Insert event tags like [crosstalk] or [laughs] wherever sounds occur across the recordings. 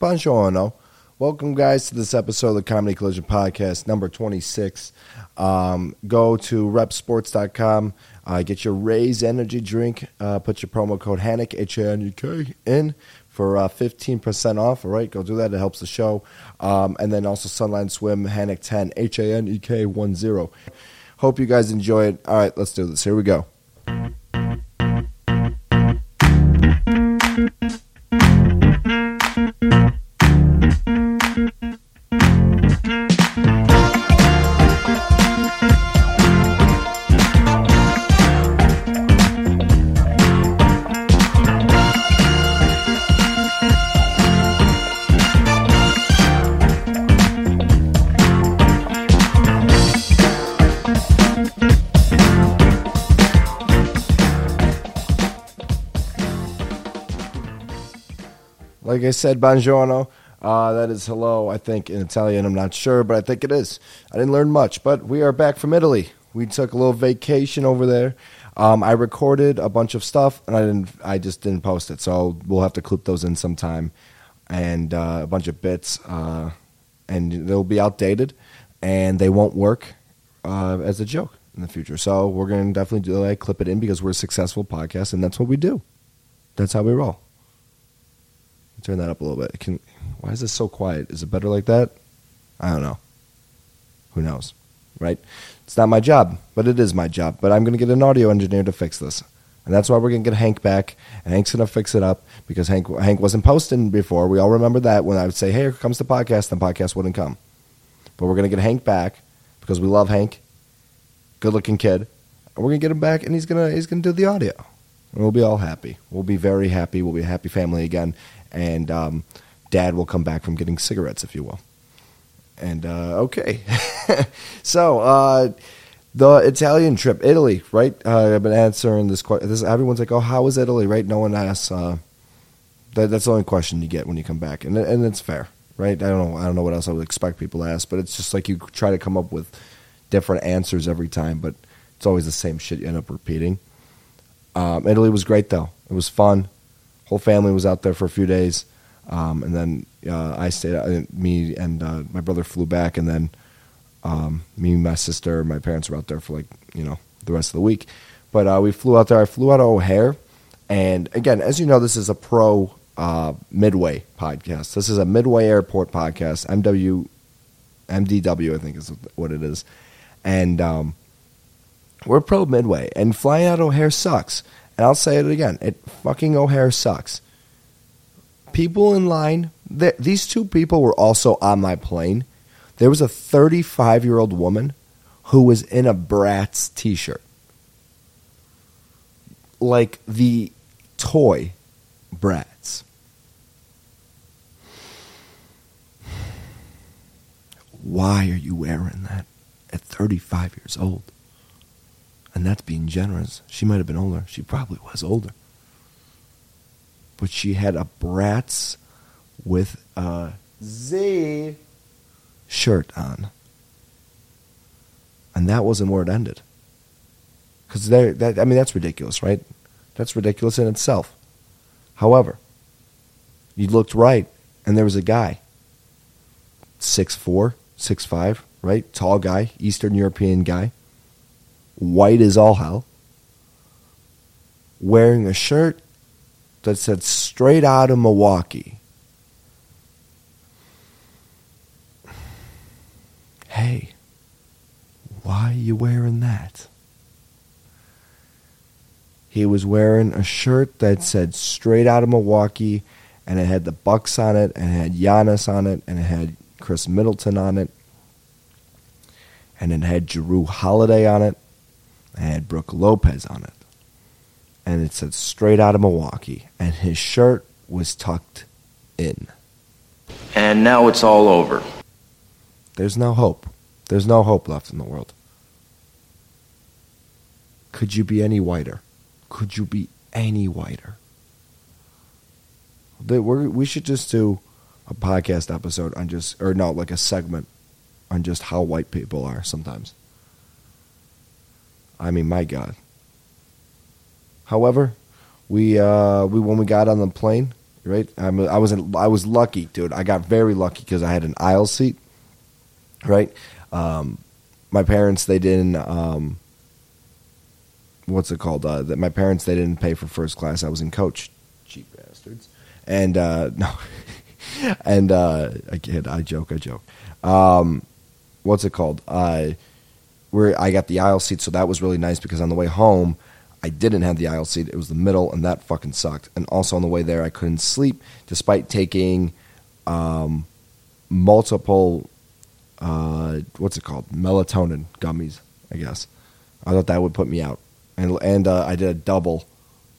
Buongiorno. Welcome, guys, to this episode of the Comedy Collision Podcast, number 26. Um, go to reppsports.com, uh, get your Raze Energy drink, uh, put your promo code HANEK, H A N E K, in for uh, 15% off. All right, go do that. It helps the show. Um, and then also Sunline Swim, HANEK 10, H A N E K 1 0. Hope you guys enjoy it. All right, let's do this. Here we go. I said, buongiorno. Uh, that is hello, I think, in Italian. I'm not sure, but I think it is. I didn't learn much, but we are back from Italy. We took a little vacation over there. Um, I recorded a bunch of stuff, and I didn't. I just didn't post it, so we'll have to clip those in sometime, and uh, a bunch of bits, uh, and they'll be outdated, and they won't work uh, as a joke in the future. So we're gonna definitely do clip it in because we're a successful podcast, and that's what we do. That's how we roll. Turn that up a little bit. Can why is this so quiet? Is it better like that? I don't know. Who knows, right? It's not my job, but it is my job. But I'm going to get an audio engineer to fix this, and that's why we're going to get Hank back, and Hank's going to fix it up because Hank Hank wasn't posting before. We all remember that when I would say, "Hey, here comes the podcast," the podcast wouldn't come. But we're going to get Hank back because we love Hank, good-looking kid, and we're going to get him back, and he's gonna he's going to do the audio. And we'll be all happy. We'll be very happy. We'll be a happy family again and um, dad will come back from getting cigarettes, if you will. And uh, okay, [laughs] so uh, the Italian trip, Italy, right? Uh, I've been answering this question. Everyone's like, "Oh, how was Italy?" Right? No one asks. Uh, that, that's the only question you get when you come back, and and it's fair, right? I don't know. I don't know what else I would expect people to ask, but it's just like you try to come up with different answers every time, but it's always the same shit you end up repeating. Um, Italy was great though. It was fun whole family was out there for a few days, um, and then uh, I stayed. Uh, me and uh, my brother flew back, and then um, me, my sister, my parents were out there for like you know the rest of the week. But uh, we flew out there. I flew out of O'Hare, and again, as you know, this is a pro uh, Midway podcast. This is a Midway Airport podcast. MW, MDW, I think is what it is, and um, we're pro Midway. And flying out of O'Hare sucks. And I'll say it again. It fucking O'Hare sucks. People in line, these two people were also on my plane. There was a 35 year old woman who was in a Bratz t shirt. Like the toy Bratz. Why are you wearing that at 35 years old? And that's being generous. She might have been older. She probably was older. But she had a Bratz with a Z shirt on. And that wasn't where it ended. Because that I mean that's ridiculous, right? That's ridiculous in itself. However, you looked right, and there was a guy, six four, six five, right, tall guy, Eastern European guy, white as all hell, wearing a shirt that said straight out of Milwaukee. Hey, why are you wearing that? He was wearing a shirt that said straight out of Milwaukee and it had the Bucks on it and it had Giannis on it and it had Khris Middleton on it and it had Jrue Holiday on it had Brook Lopez on it. And it said straight out of Milwaukee. And his shirt was tucked in. And now it's all over. There's no hope. There's no hope left in the world. Could you be any whiter? Could you be any whiter? we should just do a podcast episode on just, or no, like a segment on just how white people are sometimes. I mean, my God. However, we uh, we when we got on the plane, right? I'm, I was in, I was lucky, dude. I got very lucky because I had an aisle seat, right? Um, my parents they didn't. Um, what's it called? Uh, that my parents they didn't pay for first class. I was in coach, cheap bastards. And uh, [laughs] no, and uh, I kid, I joke, I joke. Um, what's it called? I where I got the aisle seat, so that was really nice because on the way home. I didn't have the aisle seat. It was the middle, and that fucking sucked. And also on the way there, I couldn't sleep despite taking um, multiple, uh, what's it called? Melatonin gummies, I guess. I thought that would put me out. And, and uh, I did a double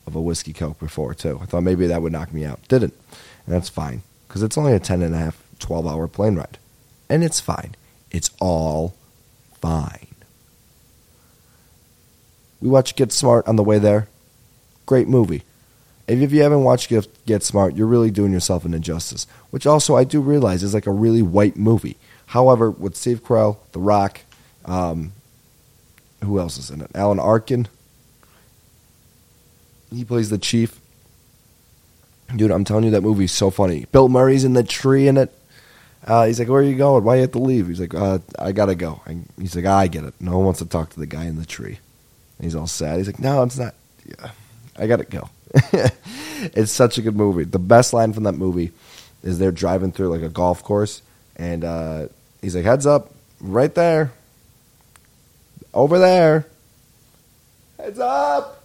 of a whiskey coke before, too. I thought maybe that would knock me out. Didn't. And that's fine because it's only a 10 and a half, 12 hour plane ride. And it's fine. It's all fine. We watched Get Smart on the way there. Great movie. If you haven't watched Get, Get Smart, you're really doing yourself an injustice. Which also I do realize is like a really white movie. However, with Steve Carell, The Rock, um, who else is in it? Alan Arkin. He plays the chief. Dude, I'm telling you, that movie's so funny. Bill Murray's in the tree in it. Uh, he's like, "Where are you going? Why you have to leave?" He's like, uh, "I gotta go." And he's like, "I get it. No one wants to talk to the guy in the tree." And he's all sad. He's like, "No, it's not. Yeah, I gotta go." [laughs] it's such a good movie. The best line from that movie is they're driving through like a golf course, and uh, he's like, "Heads up, right there, over there, heads up,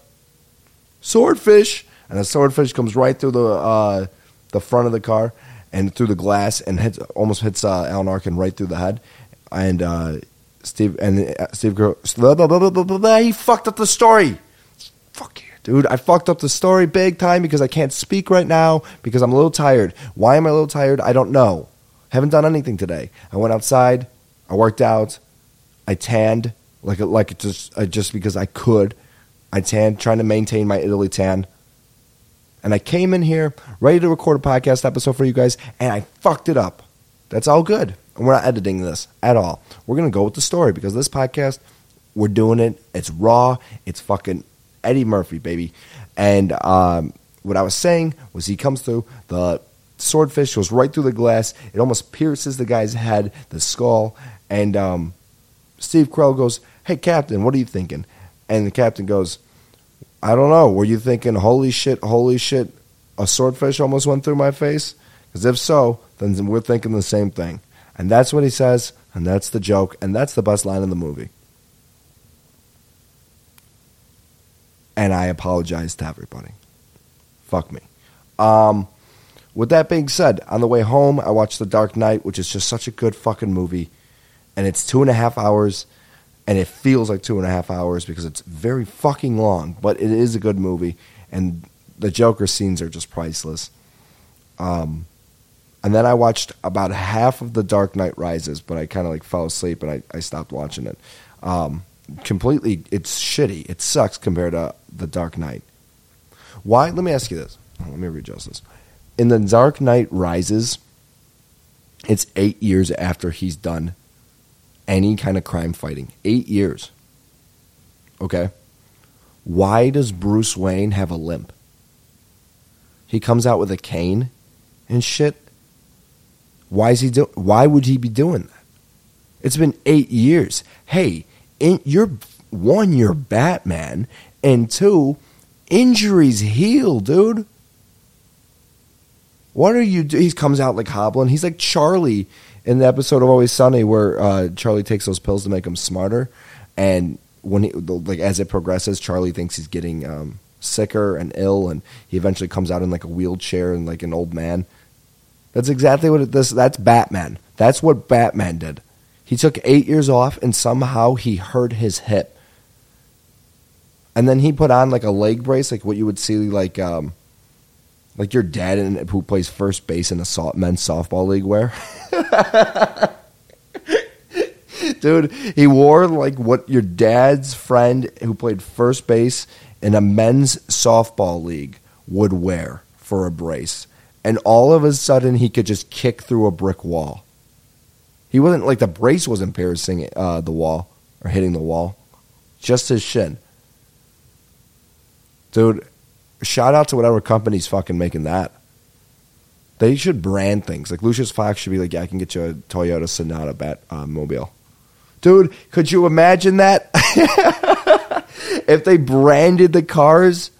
swordfish." And a swordfish comes right through the uh, the front of the car and through the glass and hits almost hits uh, Alan Arkin right through the head. And uh, Steve and uh, Steve Gro- he fucked up the story. Fuck you, dude! I fucked up the story big time because I can't speak right now because I'm a little tired. Why am I a little tired? I don't know. Haven't done anything today. I went outside. I worked out. I tanned like like just uh, just because I could. I tanned, trying to maintain my Italy tan. And I came in here ready to record a podcast episode for you guys, and I fucked it up. That's all good. And we're not editing this at all. We're going to go with the story because this podcast, we're doing it. It's raw. It's fucking Eddie Murphy, baby. And um, what I was saying was he comes through, the swordfish goes right through the glass. It almost pierces the guy's head, the skull. And um, Steve Crow goes, Hey, Captain, what are you thinking? And the captain goes, I don't know. Were you thinking, holy shit, holy shit, a swordfish almost went through my face? Because if so, then we're thinking the same thing. And that's what he says, and that's the joke, and that's the best line in the movie. And I apologize to everybody. Fuck me. Um, with that being said, on the way home, I watched The Dark Knight, which is just such a good fucking movie. And it's two and a half hours and it feels like two and a half hours because it's very fucking long, but it is a good movie, and the Joker scenes are just priceless. Um, and then I watched about half of The Dark Knight Rises, but I kind of like fell asleep and I, I stopped watching it. Um, completely, it's shitty. It sucks compared to The Dark Knight. Why? Let me ask you this. Let me readjust this. In The Dark Knight Rises, it's eight years after he's done any kind of crime fighting. Eight years. Okay? Why does Bruce Wayne have a limp? He comes out with a cane and shit. Why is he do- why would he be doing that? It's been 8 years. Hey, in, you're one you're Batman and two injuries heal, dude. What are you do? He comes out like hobbling. He's like Charlie in the episode of Always Sunny where uh, Charlie takes those pills to make him smarter, and when he like as it progresses, Charlie thinks he's getting um, sicker and ill, and he eventually comes out in like a wheelchair and like an old man. That's exactly what it, this. That's Batman. That's what Batman did. He took eight years off, and somehow he hurt his hip, and then he put on like a leg brace, like what you would see like. Um, like your dad in, who plays first base in a soft, men's softball league wear. [laughs] Dude, he wore like what your dad's friend who played first base in a men's softball league would wear for a brace. And all of a sudden, he could just kick through a brick wall. He wasn't like the brace wasn't piercing uh, the wall or hitting the wall, just his shin. Dude, shout out to whatever company's fucking making that. They should brand things. Like Lucius Fox should be like, yeah, I can get you a Toyota Sonata Bat uh, mobile. Dude, could you imagine that? [laughs] if they branded the cars.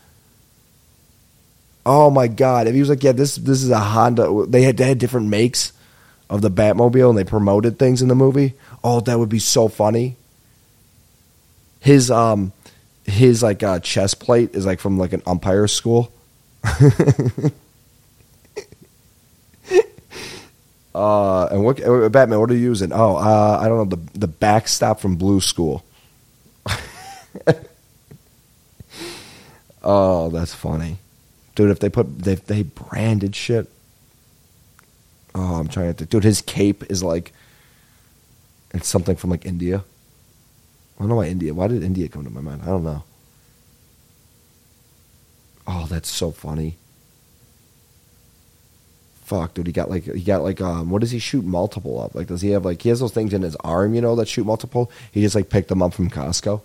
Oh my god! If he was like, yeah, this this is a Honda. They had they had different makes of the Batmobile, and they promoted things in the movie. Oh, that would be so funny. His um, his like uh, chest plate is like from like an umpire school. [laughs] uh, and what uh, Batman? What are you using? Oh, uh, I don't know the the backstop from Blue School. [laughs] oh, that's funny, dude. If they put if they branded shit. Oh, I'm trying to. Dude, his cape is like it's something from like India. I don't know why India. Why did India come to my mind? I don't know. Oh, that's so funny. Fuck, dude, he got like he got like um what does he shoot multiple of? Like does he have like he has those things in his arm, you know, that shoot multiple? He just like picked them up from Costco.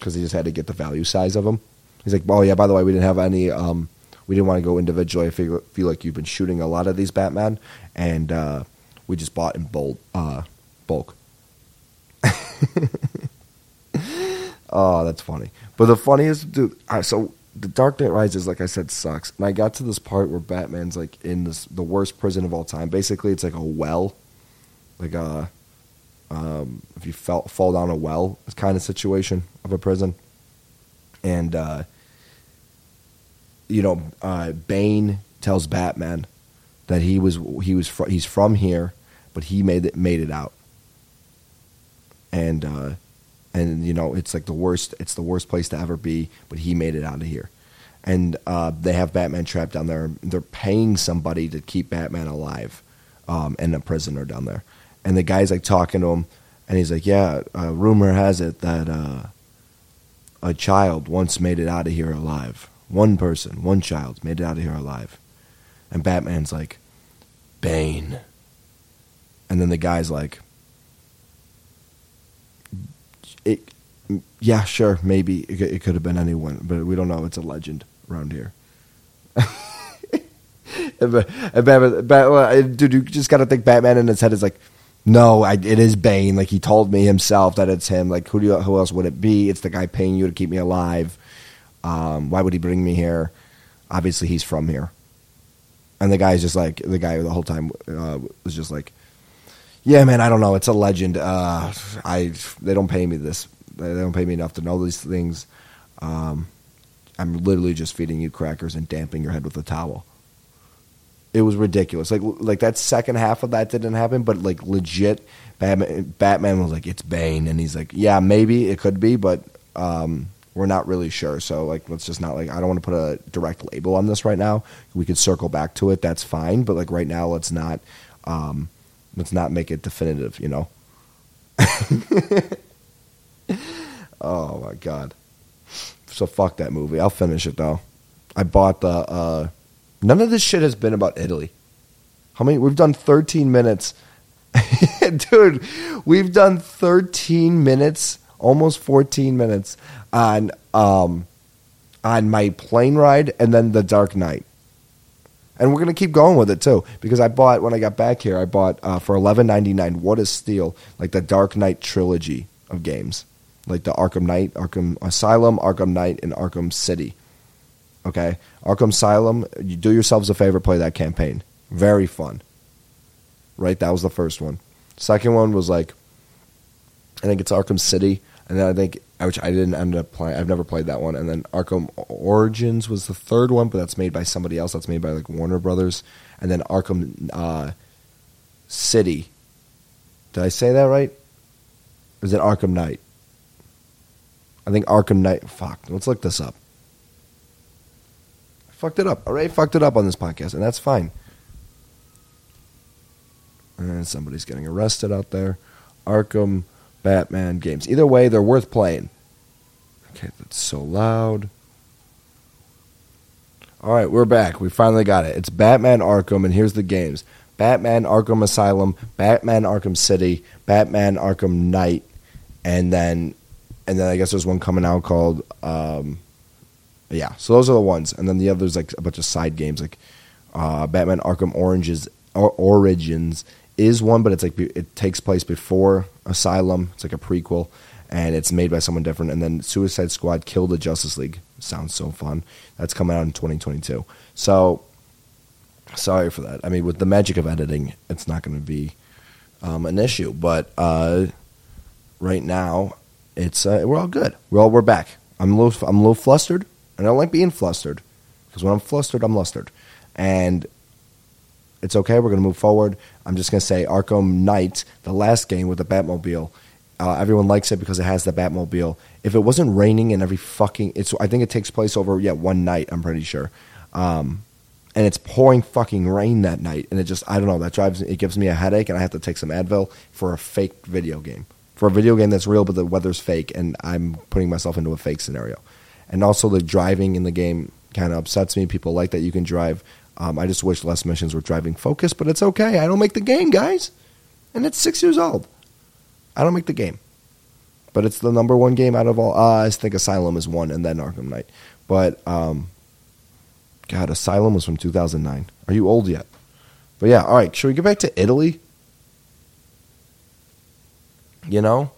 Cuz he just had to get the value size of them. He's like, "Oh yeah, by the way, we didn't have any um we didn't want to go individually. I feel, feel like you've been shooting a lot of these Batman and uh we just bought in bulk uh bulk." [laughs] oh, that's funny. But the funniest, dude. so the Dark Knight Rises, like I said, sucks. And I got to this part where Batman's like in this the worst prison of all time. Basically, it's like a well, like a um, if you fell, fall down a well kind of situation of a prison. And uh, you know, uh, Bane tells Batman that he was he was fr- he's from here, but he made it made it out. And uh, and you know it's like the worst it's the worst place to ever be but he made it out of here. And uh, they have batman trapped down there. They're paying somebody to keep batman alive um, and a prisoner down there. And the guy's like talking to him and he's like yeah uh, rumor has it that uh, a child once made it out of here alive one person one child made it out of here alive and batman's like bane and then the guy's like it, yeah, sure, maybe it, it could have been anyone, but we don't know. It's a legend around here. [laughs] Batman, dude, you just got to think Batman in his head is like, no, I, it is Bane. Like he told me himself that it's him. Like who do you, who else would it be? It's the guy paying you to keep me alive. Um, why would he bring me here? Obviously, he's from here. And the guy's just like the guy the whole time uh, was just like, yeah, man, I don't know. It's a legend. Uh, I they don't pay me this. They don't pay me enough to know these things. Um, I'm literally just feeding you crackers and damping your head with a towel. It was ridiculous. Like like that second half of that didn't happen, but like legit, Batman, Batman was like, "It's Bane," and he's like, "Yeah, maybe it could be, but um, we're not really sure. So like, let's just not like. I don't want to put a direct label on this right now. We could circle back to it. That's fine, but like right now, let's not." Um, Let's not make it definitive, you know? [laughs] oh my god. So fuck that movie. I'll finish it though. I bought the uh none of this shit has been about Italy. How many we've done 13 minutes. [laughs] Dude, we've done 13 minutes, almost 14 minutes on um on my plane ride and then the Dark Knight and we're gonna keep going with it too because I bought when I got back here I bought uh, for eleven ninety nine What a Steal like the Dark Knight trilogy of games like the Arkham Knight, Arkham Asylum, Arkham Knight, and Arkham City. Okay, Arkham Asylum. You do yourselves a favor, play that campaign. Very fun. Right, that was the first one. Second one was like, I think it's Arkham City, and then I think which I didn't end up playing. I've never played that one. And then Arkham Origins was the third one, but that's made by somebody else. That's made by like Warner Brothers. And then Arkham uh, City. Did I say that right? Or is it Arkham Knight? I think Arkham Knight. Fuck. Let's look this up. I fucked it up. Right, fucked it up on this podcast, and that's fine. And somebody's getting arrested out there. Arkham Batman games. Either way, they're worth playing. Okay, that's so loud. All right, we're back. We finally got it. It's Batman Arkham, and here's the games Batman Arkham Asylum, Batman Arkham City, Batman Arkham Knight, and then and then I guess there's one coming out called um, yeah. So those are the ones, and then the others like a bunch of side games like Uh, Batman Arkham Oranges or Origins is one, but it's like it takes place before Asylum. It's like a prequel, and it's made by someone different. And then Suicide Squad Kill the Justice League sounds so fun. That's coming out in 2022. So sorry for that. I mean, with the magic of editing, it's not going to be um, an issue. But uh, right now, it's uh, we're all good. We're all we're back. I'm a little I'm a little flustered, and I don't like being flustered because when I'm flustered, I'm lustered, and it's okay. We're going to move forward. I'm just going to say Arkham Knight, the last game with the Batmobile. Uh, everyone likes it because it has the Batmobile. If it wasn't raining and every fucking, it's I think it takes place over yeah one night. I'm pretty sure. Um, and it's pouring fucking rain that night, and it just I don't know that drives it gives me a headache, and I have to take some Advil for a fake video game, for a video game that's real but the weather's fake, and I'm putting myself into a fake scenario, and also the driving in the game kind of upsets me. People like that you can drive. Um, I just wish less missions were driving focus, but it's okay. I don't make the game, guys, and it's six years old. I don't make the game, but it's the number one game out of all. Uh, I think Asylum is one, and then Arkham Knight, but. Um, God, Asylum was from 2009. Are you old yet? But yeah, all right. Should we get back to Italy? You know,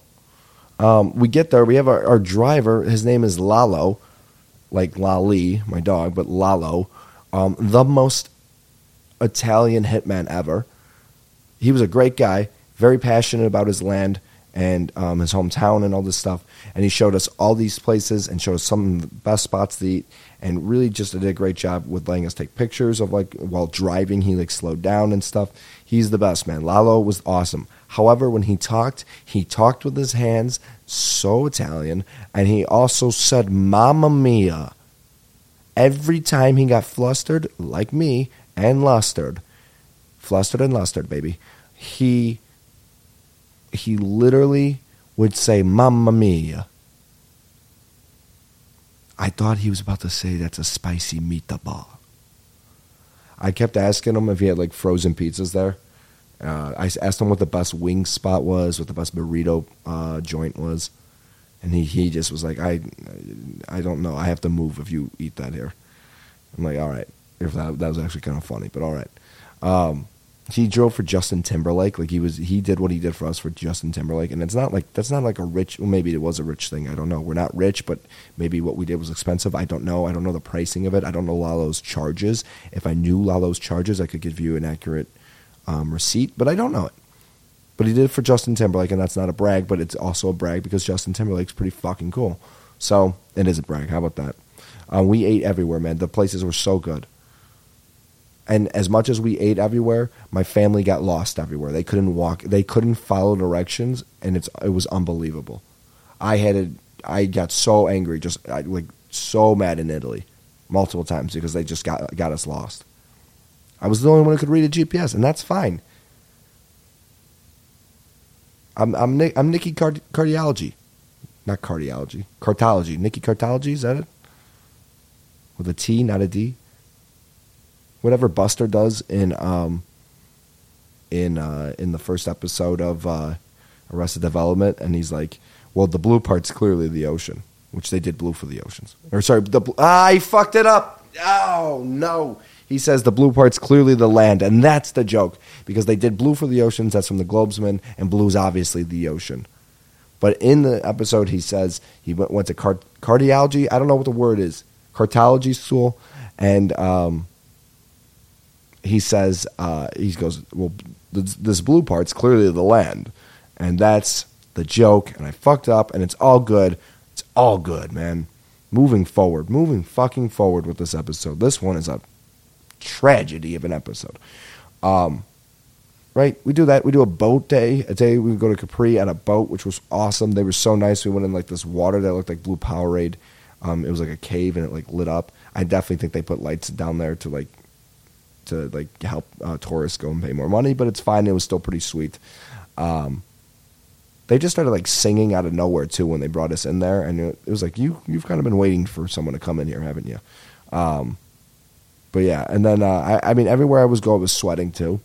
um, we get there. We have our, our, driver. His name is Lalo, like Lali, my dog, but Lalo, um, the most Italian hitman ever. He was a great guy, very passionate about his land and um, his hometown and all this stuff. And he showed us all these places and showed us some of the best spots to eat and really just did a great job with letting us take pictures of like while driving he like slowed down and stuff he's the best man lalo was awesome however when he talked he talked with his hands so italian and he also said mamma mia every time he got flustered like me and lustered flustered and lustered baby he he literally would say mamma mia I thought he was about to say that's a spicy meatball. I kept asking him if he had like frozen pizzas there. Uh, I asked him what the best wing spot was, what the best burrito uh, joint was, and he, he just was like, I I don't know. I have to move if you eat that here. I'm like, all right. If that that was actually kind of funny, but all right. Um, he drove for Justin Timberlake. Like he was, he did what he did for us for Justin Timberlake, and it's not like that's not like a rich. Well, maybe it was a rich thing. I don't know. We're not rich, but maybe what we did was expensive. I don't know. I don't know the pricing of it. I don't know Lalo's charges. If I knew Lalo's charges, I could give you an accurate um, receipt, but I don't know it. But he did it for Justin Timberlake, and that's not a brag, but it's also a brag because Justin Timberlake's pretty fucking cool. So it is a brag. How about that? Uh, we ate everywhere, man. The places were so good. And as much as we ate everywhere, my family got lost everywhere. They couldn't walk. They couldn't follow directions, and it's it was unbelievable. I had a, I got so angry, just I, like so mad in Italy, multiple times because they just got got us lost. I was the only one who could read a GPS, and that's fine. I'm I'm I'm Nikki Card- Cardiology, not cardiology, cartology. Nikki Cartology is that it? With a T, not a D whatever Buster does in um in uh in the first episode of uh Arrested Development and he's like, "Well, the blue part's clearly the ocean." Which they did blue for the oceans. Or sorry, the ah, I fucked it up. Oh, no. He says the blue part's clearly the land, and that's the joke because they did blue for the oceans. That's from the Globesman, and blue's obviously the ocean. But in the episode, he says he went, went to card, cardiology. I don't know what the word is, cartology school, and um, he says uh, he goes, well, this, this blue part's clearly the land, and that's the joke. And I fucked up, and it's all good. It's all good, man. Moving forward, moving fucking forward with this episode. This one is a tragedy of an episode. Um, right? We do that. We do a boat day. A day we go to Capri on a boat, which was awesome. They were so nice. We went in like this water that looked like blue Powerade. Um, it was like a cave and it like lit up. I definitely think they put lights down there to like to like help uh, tourists go and pay more money, but it's fine. It was still pretty sweet. Um, they just started like singing out of nowhere too when they brought us in there, and it, it was like you you've kind of been waiting for someone to come in here, haven't you? Um, but yeah, and then uh, I, I mean everywhere I was going was sweating too.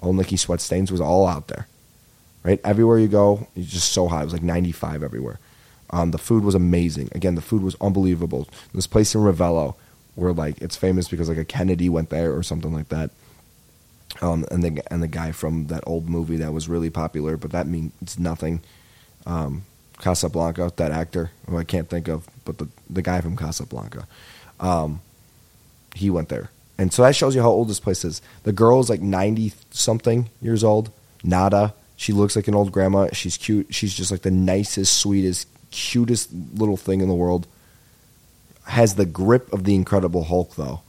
Old Nicky sweat stains was all out there, right? Everywhere you go, it's just so hot. It was like 95 everywhere. Um, the food was amazing. Again, the food was unbelievable. This place in Ravello where like it's famous because like a Kennedy went there or something like that. Um, and the and the guy from that old movie that was really popular, but that means nothing. Um, Casablanca, that actor who I can't think of, but the the guy from Casablanca, um, he went there, and so that shows you how old this place is. The girl is like ninety something years old. Nada, she looks like an old grandma. She's cute. She's just like the nicest, sweetest, cutest little thing in the world. Has the grip of the Incredible Hulk though.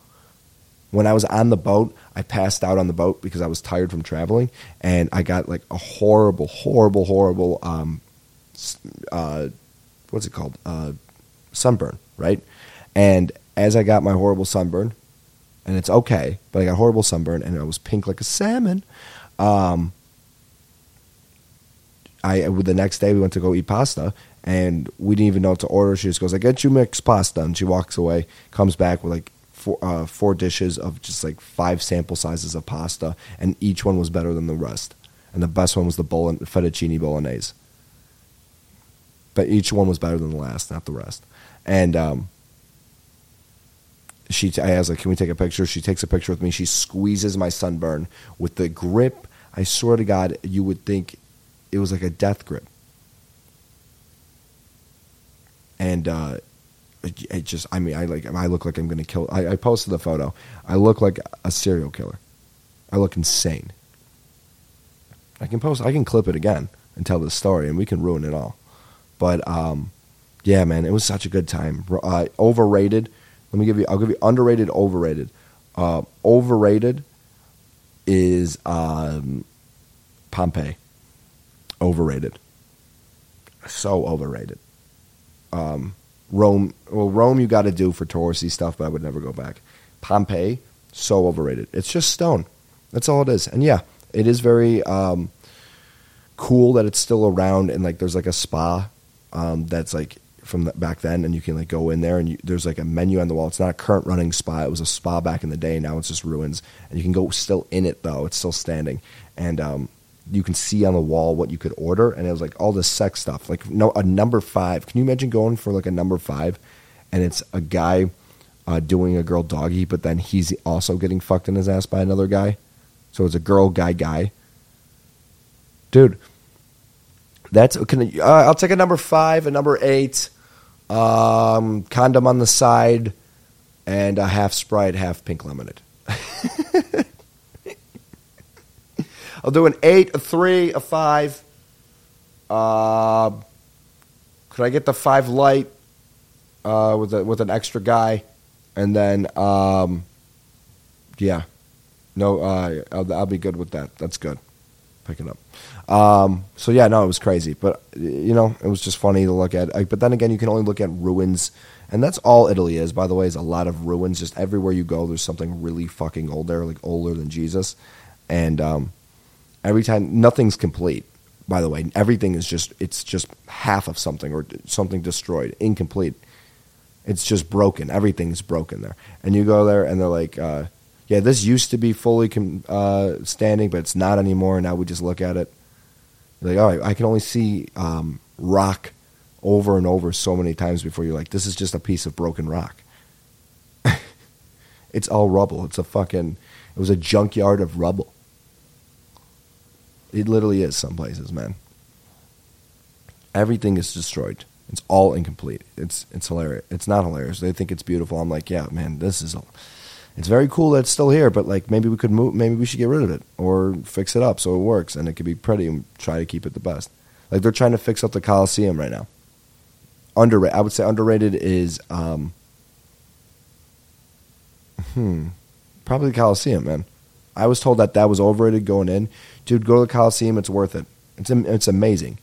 When I was on the boat, I passed out on the boat because I was tired from traveling, and I got like a horrible, horrible, horrible um, uh, what's it called? Uh, sunburn, right? And as I got my horrible sunburn, and it's okay, but I got horrible sunburn and I was pink like a salmon. Um, I the next day we went to go eat pasta and we didn't even know what to order. She just goes, "I get you mixed pasta," and she walks away, comes back with like four uh, four dishes of just like five sample sizes of pasta, and each one was better than the rest. And the best one was the fettuccine bolognese but each one was better than the last, not the rest. And um, she, I was like, "Can we take a picture?" She takes a picture with me. She squeezes my sunburn with the grip. I swear to God, you would think it was like a death grip. And uh, it, it just, I mean, I like, I look like I'm going to kill. I, I posted the photo. I look like a serial killer. I look insane. I can post. I can clip it again and tell the story, and we can ruin it all. But um, yeah, man, it was such a good time. Uh, overrated. Let me give you. I'll give you underrated, overrated. Uh, overrated is um, Pompeii. Overrated. So overrated. Um, Rome. Well, Rome you got to do for touristy stuff, but I would never go back. Pompeii, so overrated. It's just stone. That's all it is. And yeah, it is very um, cool that it's still around and like there's like a spa um, that's like from the, back then, and you can like go in there and you, there's like a menu on the wall. It's not a current running spa. It was a spa back in the day. Now it's just ruins, and you can go still in it though. It's still standing, and um, you can see on the wall what you could order, and it was like all this sex stuff. Like no a number five. Can you imagine going for like a number five, and it's a guy uh, doing a girl doggy, but then he's also getting fucked in his ass by another guy. So it's a girl guy guy. Dude, that's can uh, I'll take a number five, a number eight, um, condom on the side, and a half Sprite, half pink lemonade. [laughs] I'll do an eight, a three, a five. Uh, could I get the five light uh, with a, with an extra guy, and then um, yeah, no, uh, I'll, I'll be good with that. That's good. Pick it up. Um, so yeah, no, it was crazy, but you know, it was just funny to look at. But then again, you can only look at ruins, and that's all Italy is. By the way, is a lot of ruins. Just everywhere you go, there's something really fucking old there, like older than Jesus, and um, every time nothing's complete. By the way, everything is just it's just half of something or something destroyed, incomplete. It's just broken. Everything's broken there, and you go there, and they're like. Uh, yeah, this used to be fully com- uh, standing, but it's not anymore. Now we just look at it like, all right, I can only see um, rock over and over so many times before you're like, this is just a piece of broken rock. [laughs] it's all rubble. It's a fucking, it was a junkyard of rubble. It literally is some places, man. Everything is destroyed. It's all incomplete. It's it's hilarious. It's not hilarious. They think it's beautiful. I'm like, yeah, man, this is. It's very cool that it's still here, but like maybe we could move, maybe we should get rid of it or fix it up so it works and it could be pretty and try to keep it the best. Like they're trying to fix up the Coliseum right now. Underrated, I would say underrated is, um, hmm, probably the Coliseum, man. I was told that that was overrated going in. Dude, go to the Coliseum; it's worth it. It's it's amazing.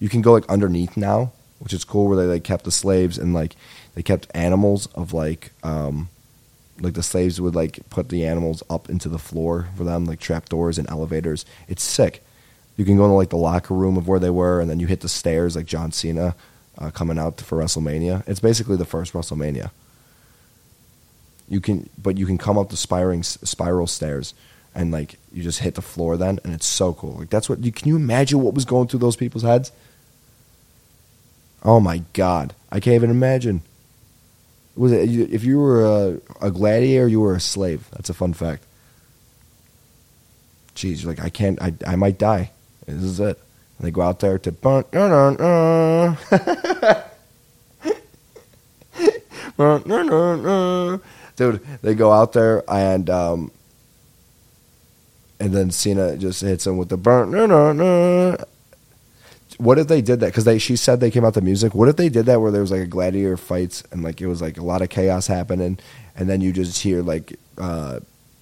You can go like underneath now, which is cool, where they like kept the slaves and like they kept animals of like um, like the slaves would like put the animals up into the floor for them, like trapdoors and elevators. It's sick. You can go into like the locker room of where they were, and then you hit the stairs like John Cena uh, coming out for WrestleMania. It's basically the first WrestleMania. You can, but you can come up the spiraling spiral stairs, and like you just hit the floor then, and it's so cool. Like that's what you can you imagine what was going through those people's heads? Oh my god, I can't even imagine. Was it if you were a, a gladiator, you were a slave? That's a fun fact. Jeez, you're like I can't. I I might die. This is it. And they go out there to burn. [laughs] Dude, they go out there and um, and then Cena just hits him with the burn. What if they did that? Because they, she said they came out to music. What if they did that where there was like a gladiator fights and like it was like a lot of chaos happening, and then you just hear like, uh,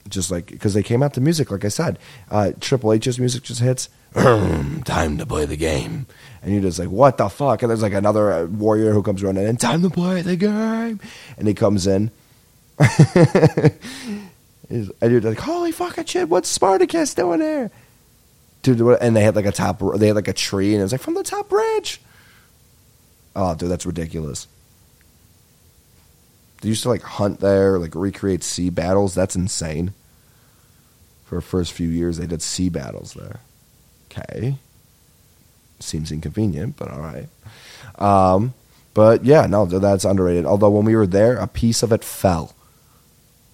just like because they came out to music. Like I said, uh, Triple H's music just hits. [clears throat] time to play the game, and you're just like, what the fuck? And there's like another uh, warrior who comes running in. Time to play the game, and he comes in. [laughs] And you're like, holy fucking shit! What's Spartacus doing there? Dude. And they had like a top, they had like a tree, and it was like from the top bridge. Oh, dude, that's ridiculous. They used to like hunt there, like recreate sea battles. That's insane. For the first few years, they did sea battles there. Okay, seems inconvenient, but all right. Um, but yeah, no, that's underrated. Although when we were there, a piece of it fell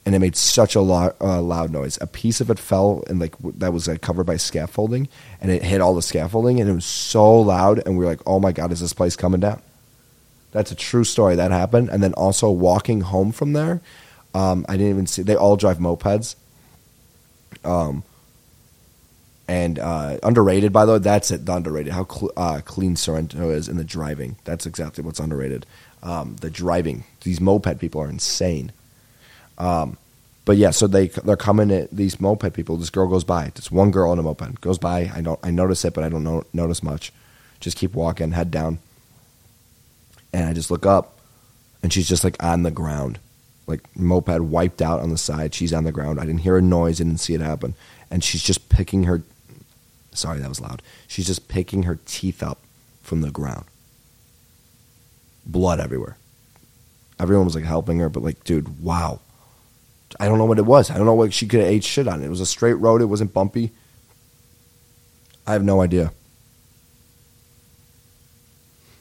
and it made such a lo- uh, loud noise. A piece of it fell and like w- that was like, covered by scaffolding, and it hit all the scaffolding, and it was so loud, and we were like, "Oh my god, is this place coming down?" That's a true story that happened. And then also walking home from there, um, I didn't even see. They all drive mopeds. Um, and uh, underrated, by the way, that's it. The underrated. How cl- uh, clean Sorrento is in the driving. That's exactly what's underrated. Um, the driving. These moped people are insane. Um, but yeah, so they they're coming at these moped people. This girl goes by. Just one girl on a moped goes by. I don't I notice it, but I don't know, notice much. Just keep walking, head down, and I just look up, and she's just like on the ground, like moped wiped out on the side. She's on the ground. I didn't hear a noise. I didn't see it happen, and she's just picking her. Sorry, that was loud. She's just picking her teeth up from the ground. Blood everywhere. Everyone was like helping her, but like, dude, wow. I don't know what it was. I don't know what she could have ate shit on. It was a straight road. It wasn't bumpy. I have no idea.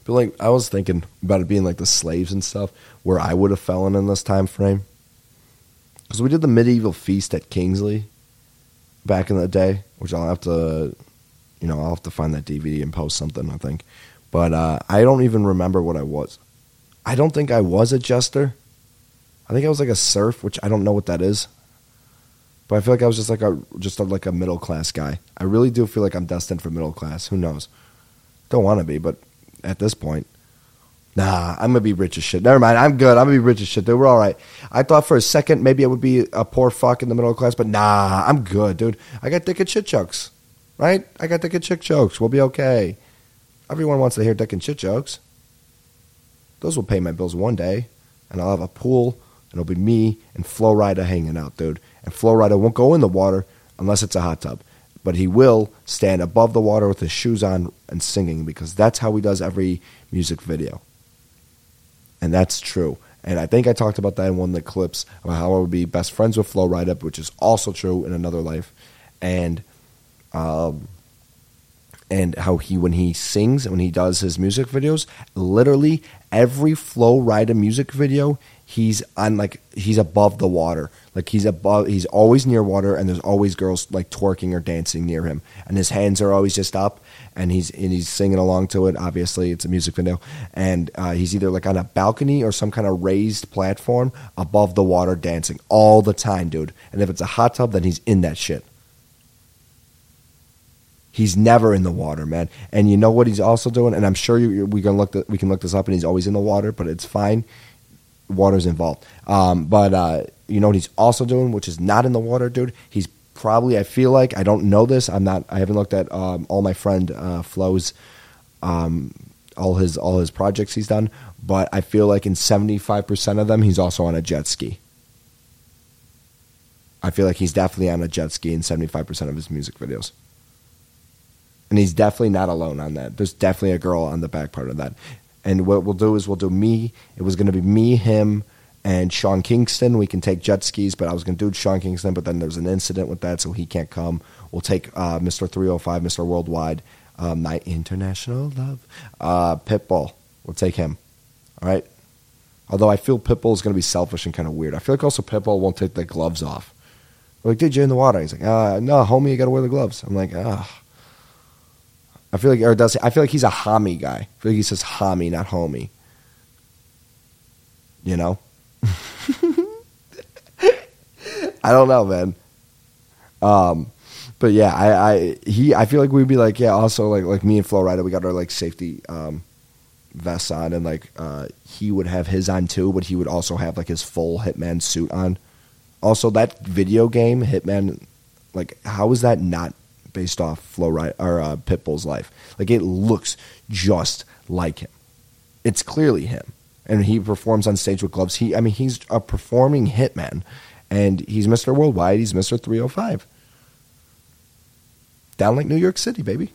But like, I was thinking about it being like the slaves and stuff, where I would have fallen in this time frame. Because we did the medieval feast at Kingsley back in the day, which I'll have to, you know, I'll have to find that DVD and post something. I think, but uh, I don't even remember what I was. I don't think I was a jester. I think I was like a serf, which I don't know what that is. But I feel like I was just like a just a, like a middle class guy. I really do feel like I'm destined for middle class. Who knows? Don't want to be, but at this point, nah, I'm gonna be rich as shit. Never mind, I'm good. I'm gonna be rich as shit, dude. We're all right. I thought for a second maybe I would be a poor fuck in the middle class, but nah, I'm good, dude. I got dick and shit jokes, right? I got dick and shit jokes. We'll be okay. Everyone wants to hear dick and shit jokes. Those will pay my bills one day, and I'll have a pool, it'll be me and Flo Rida hanging out, dude. And Flo Rida won't go in the water unless it's a hot tub, but he will stand above the water with his shoes on and singing because that's how he does every music video. And that's true. And I think I talked about that in one of the clips about how I would be best friends with Flo Rida, which is also true in another life. And um, and how he when he sings and when he does his music videos, literally every Flo Rida music video, he's on like he's above the water. Like he's above he's always near water and there's always girls like twerking or dancing near him. And his hands are always just up and he's and he's singing along to it. Obviously it's a music video. And uh, he's either like on a balcony or some kind of raised platform above the water dancing all the time, dude. And if it's a hot tub, then he's in that shit. He's never in the water, man. And you know what he's also doing? And I'm sure you, we can look th- we can look this up. And he's always in the water, but it's fine. Water's involved. Um, but uh, you know what he's also doing, which is not in the water, dude. He's probably. I feel like I don't know this. I'm not. I haven't looked at um, all my friend uh, Flo's, um, all his all his projects he's done. But I feel like in 75 percent of them, he's also on a jet ski. I feel like he's definitely on a jet ski in 75 percent of his music videos and he's definitely not alone on that. There's definitely a girl on the back part of that. And what we'll do is we'll do me. It was going to be me, him, and Sean Kingston. We can take jet skis, but I was going to do Sean Kingston, but then there's an incident with that, so he can't come. We'll take uh, Mr. 305, Mr. Worldwide, um, My International Love, uh, Pitbull. We'll take him. All right. Although I feel Pitbull is going to be selfish and kind of weird. I feel like also Pitbull won't take the gloves off. We're like, did you in the water? He's like, uh, no, homie, you got to wear the gloves. I'm like, ah. I feel like, or does I feel like he's a homie guy. I feel like he says homie, not homie. You know? [laughs] I don't know, man. Um, but yeah, I, I he I feel like we'd be like yeah. Also like like me and Flo Rida, we got our like safety um, vests on, and like uh, he would have his on too, but he would also have like his full Hitman suit on. Also, that video game Hitman, like how is that not based off Flo or uh, Pitbull's life? Like it looks just like him. It's clearly him, and he performs on stage with gloves. He I mean he's a performing hitman, and he's Mr. Worldwide. He's Mr. 305 down like New York City, baby.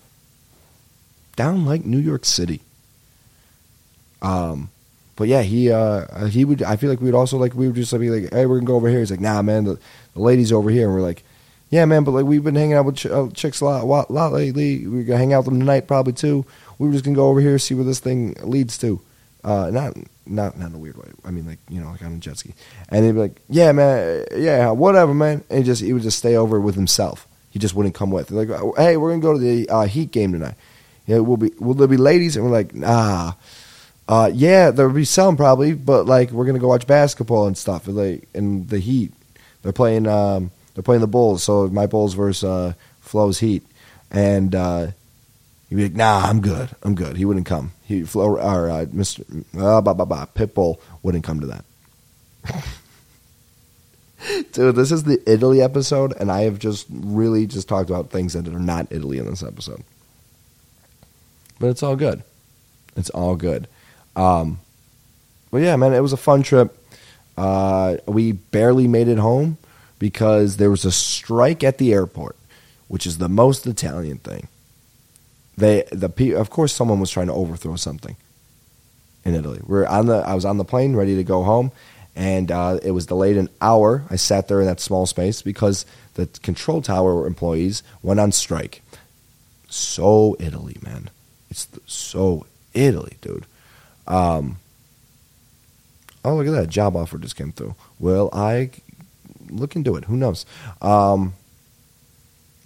Down like New York City. Um, but yeah, he uh, he would. I feel like we would also like we would just be like, hey, we're gonna go over here. He's like, nah, man, the, the ladies over here, and we're like, yeah, man, but like we've been hanging out with ch- uh, chicks a lot, lot, lot lately. We're gonna hang out with them tonight, probably too. We were just gonna go over here see where this thing leads to. Uh, not not not in a weird way. I mean, like you know, like on a jet ski. And he'd be like, "Yeah, man, yeah, whatever, man." And he just he would just stay over with himself. He just wouldn't come with. Like, "Hey, we're gonna go to the uh, Heat game tonight. Yeah, will be will there be ladies?" And we're like, "Nah." Uh, yeah, there'll be some probably, but like we're gonna go watch basketball and stuff. And like in the Heat, they're playing um, they're playing the Bulls. So my Bulls versus uh, Flo's Heat, and uh, he'd be like, "Nah, I'm good. I'm good." He wouldn't come. He Flo or uh, Mister uh, bah, bah, bah, Pitbull wouldn't come to that. [laughs] Dude, this is the Italy episode, and I have just really just talked about things that are not Italy in this episode. But it's all good. It's all good. Um, but yeah, man, it was a fun trip. Uh, we barely made it home because there was a strike at the airport, which is the most Italian thing. They the of course someone was trying to overthrow something in Italy. We're on the I was on the plane ready to go home, and uh, it was delayed an hour. I sat there in that small space because the control tower employees went on strike. So Italy, man, it's so Italy, dude. Um, oh, look at that job offer just came through. Well, I look into it. Who knows? Um,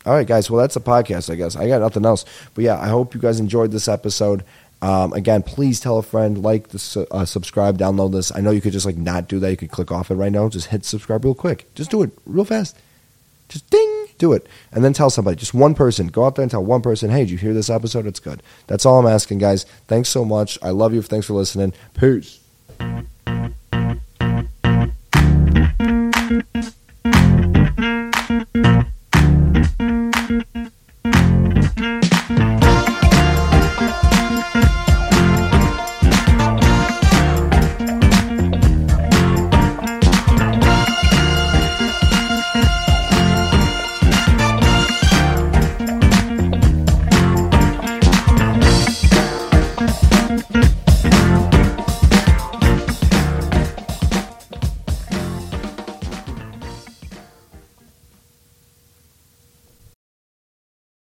all right, guys. Well, that's a podcast, I guess. I got nothing else. But yeah, I hope you guys enjoyed this episode. Um, again, please tell a friend, like, this, uh, subscribe, download this. I know you could just like not do that. You could click off it right now. Just hit subscribe real quick. Just do it real fast. Just ding, do it, and then tell somebody. Just one person. Go out there and tell one person, "Hey, did you hear this episode? It's good." That's all I'm asking, guys. Thanks so much. I love you. Thanks for listening. Peace.